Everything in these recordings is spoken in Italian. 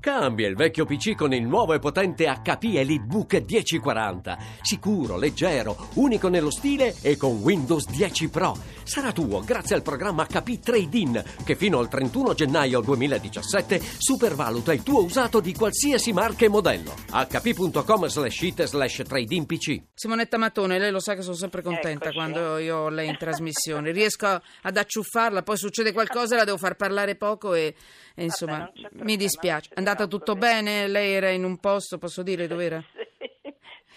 Cambia il vecchio PC con il nuovo e potente HP EliteBook 1040. Sicuro, leggero, unico nello stile e con Windows 10 Pro. Sarà tuo grazie al programma HP Trade-in che fino al 31 gennaio 2017 supervaluta il tuo usato di qualsiasi marca e modello. hp.com slash it slash trade-in PC. Simonetta Mattone, lei lo sa che sono sempre contenta Eccoci. quando io ho lei in trasmissione. Riesco a- ad acciuffarla, poi succede qualcosa, la devo far parlare poco e, e insomma problema, mi dispiace. È andata c'è tutto bene? Lei era in un posto, posso dire dove era?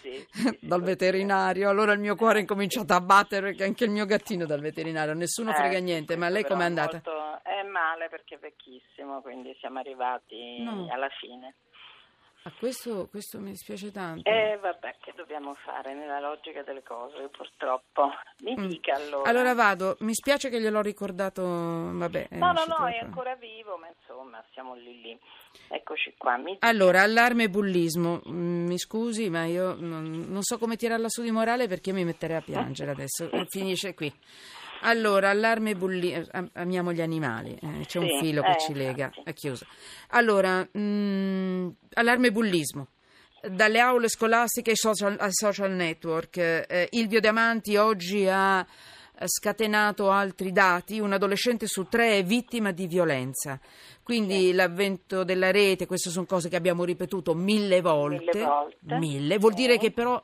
sì, sì, dal veterinario. Allora il mio cuore è incominciato a battere perché anche il mio gattino dal veterinario. Nessuno Eh, frega niente, ma lei com'è andata? molto- È male perché è vecchissimo, quindi siamo arrivati No. alla fine. Ah, questo, questo mi dispiace tanto. E vabbè, che dobbiamo fare nella logica delle cose, purtroppo. Mi Mm. dica allora. Allora vado, mi spiace che gliel'ho ricordato, vabbè. è No, no, no, è ancora vivo, ma insomma, siamo lì lì. Eccoci qua. Allora, allarme e bullismo. Mm, Mi scusi, ma io non, non so come tirarla su di morale perché mi metterei a piangere adesso. Eh, Finisce qui. Allora, allarme bullismo. Amiamo gli animali, eh, c'è un Sì, filo che eh, ci lega. infatti. È chiusa. Allora, mm, allarme bullismo. Dalle aule scolastiche ai social, ai social network. Eh, Ilvio Diamanti oggi ha eh, scatenato altri dati. Un adolescente su tre è vittima di violenza. Quindi l'avvento della rete, queste sono cose che abbiamo ripetuto mille volte. Mille volte. Mille. Vuol Sì. dire che però,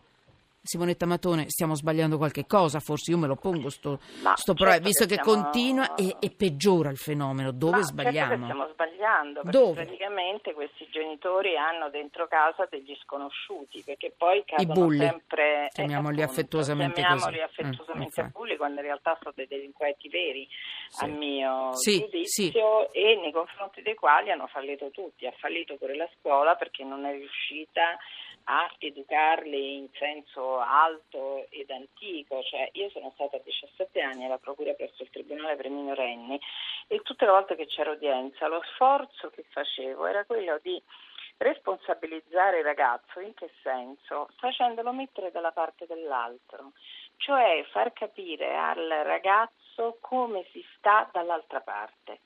Simonetta Matone, stiamo sbagliando qualche cosa, forse io me lo pongo sto, Ma sto certo pro- che visto che stiamo- continua e, e peggiora il fenomeno. Dove Ma certo che sbagliamo? stiamo sbagliando, perché Dove? praticamente questi genitori hanno dentro casa degli sconosciuti, perché poi cadono bulli. sempre... Chiamiamoli eh, appunto, affettuosamente chiamiamoli così. affettuosamente infatti. bulli, quando in realtà sono dei delinquenti veri, Sì. a mio Sì, giudizio, e nei confronti dei quali hanno fallito tutti. Ha fallito pure la scuola perché non è riuscita a educarli in senso alto ed antico, cioè io sono stata a 17 anni alla procura presso il Tribunale per i minorenni e tutte le volte che c'era udienza lo sforzo che facevo era quello di responsabilizzare il ragazzo, in che senso? Facendolo mettere dalla parte dell'altro, cioè far capire al ragazzo come si sta dall'altra parte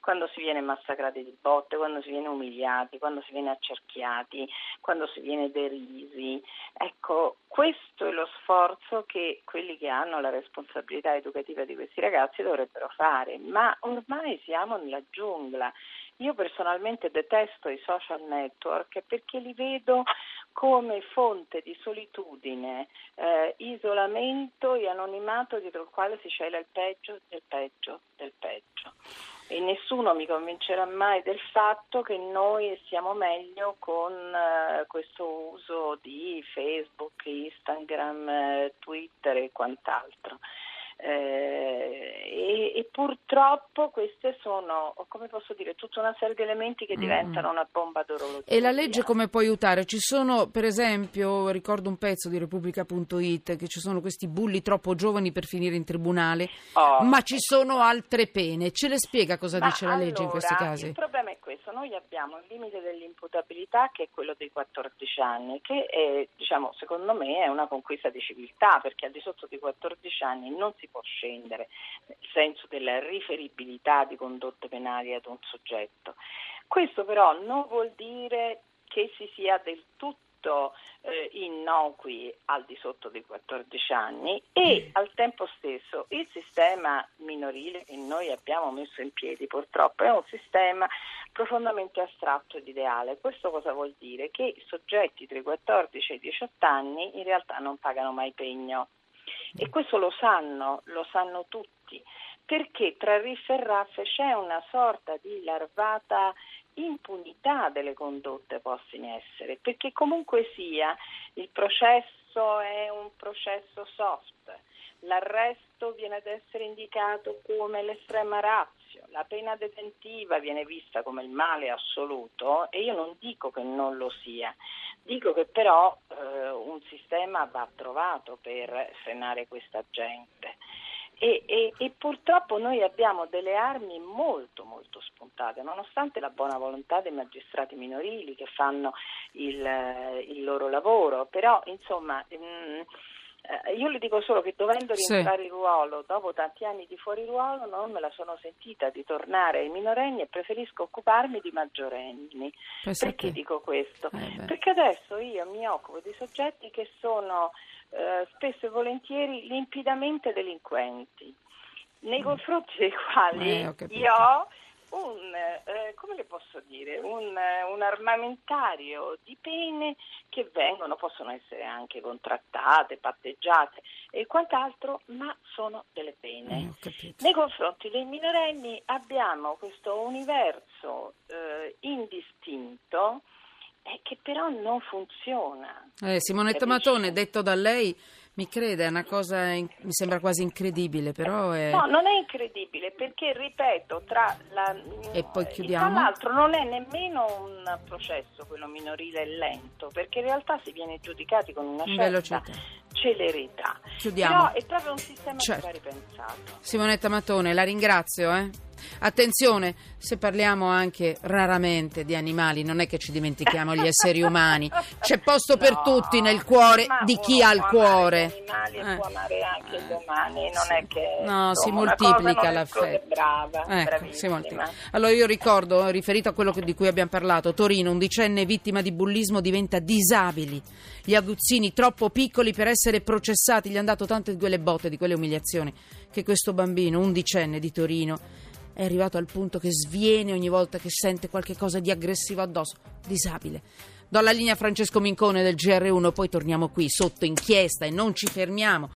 quando si viene massacrati di botte, quando si viene umiliati, quando si viene accerchiati, quando si viene derisi. Ecco, questo è lo sforzo che quelli che hanno la responsabilità educativa di questi ragazzi dovrebbero fare, ma ormai siamo nella giungla. Io personalmente detesto i social network perché li vedo come fonte di solitudine, eh, isolamento e anonimato dietro il quale si cela il peggio del peggio del peggio. E nessuno mi convincerà mai del fatto che noi stiamo meglio con eh, questo uso di Facebook, Instagram, eh, Twitter e quant'altro. Eh, e, e purtroppo queste sono, come posso dire, tutta una serie di elementi che Mm. diventano una bomba d'orologeria. E la legge come può aiutare? Ci sono, per esempio, ricordo un pezzo di Repubblica.it che ci sono questi bulli troppo giovani per finire in tribunale, Oh, ma ci sono altre pene. Ce le spiega cosa dice la legge in questi allora, casi? Il problema è questo, noi abbiamo il limite dell'imputabilità che è quello dei 14 anni, che è, diciamo, secondo me è una conquista di civiltà, perché al di sotto dei 14 anni non si può scendere nel senso della riferibilità di condotte penali ad un soggetto. Questo però non vuol dire che si sia del tutto eh, innocui al di sotto dei 14 anni e al tempo stesso il sistema minorile che noi abbiamo messo in piedi purtroppo è un sistema profondamente astratto ed ideale. Questo cosa vuol dire? Che i soggetti tra i 14 e i 18 anni in realtà non pagano mai pegno e questo lo sanno, lo sanno tutti, perché tra Riff e Raff c'è una sorta di larvata impunità delle condotte poste in essere, perché comunque sia il processo è un processo soft, l'arresto viene ad essere indicato come l'estrema razio, la pena detentiva viene vista come il male assoluto e io non dico che non lo sia, dico che però un sistema va trovato per frenare questa gente. E, e, e, purtroppo noi abbiamo delle armi molto molto spuntate, nonostante la buona volontà dei magistrati minorili che fanno il, il loro lavoro, però insomma mh, eh, io le dico solo che dovendo Sì. rientrare in ruolo dopo tanti anni di fuori ruolo non me la sono sentita di tornare ai minorenni e preferisco occuparmi di maggiorenni. Pensa a Perché dico questo? Eh. Perché adesso io mi occupo di soggetti che sono eh, spesso e volentieri limpidamente delinquenti, nei confronti dei quali Mm. Eh, io un, eh, come le posso dire, un, eh, un armamentario di pene che vengono, possono essere anche contrattate, patteggiate e quant'altro, ma sono delle pene. Eh. Nei confronti dei minorenni abbiamo questo universo eh, indistinto eh, che però non funziona. Eh, Simonetta? Matone, detto da lei, mi crede, è una cosa, in- mi sembra quasi incredibile, però è... No, non è incredibile perché, ripeto, tra la... E poi Tra chiudiamo. l'altro non è nemmeno un processo quello minorile lento, perché in realtà si viene giudicati con una In certa velocità. celerità. Chiudiamo. Però è proprio un sistema Certo. che va ripensato. Simonetta Matone, la ringrazio. eh. Attenzione, se parliamo anche raramente di animali, non è che ci dimentichiamo gli esseri umani. C'è posto per No, tutti nel cuore di chi ha il cuore. Gli animali Eh. può amare anche gli umani, non Sì. è che No, si moltiplica l'affetto. Brava, Ecco, si moltiplica. Allora io ricordo, riferito a quello di cui abbiamo parlato, Torino, undicenne vittima di bullismo diventa disabili. Gli aguzzini troppo piccoli per essere processati, gli hanno dato tante di quelle botte, di quelle umiliazioni, che questo bambino, undicenne di Torino, è arrivato al punto che sviene ogni volta che sente qualche cosa di aggressivo addosso. Disabile. Do la linea a Francesco Mincone del GR1, poi torniamo qui sotto inchiesta e non ci fermiamo.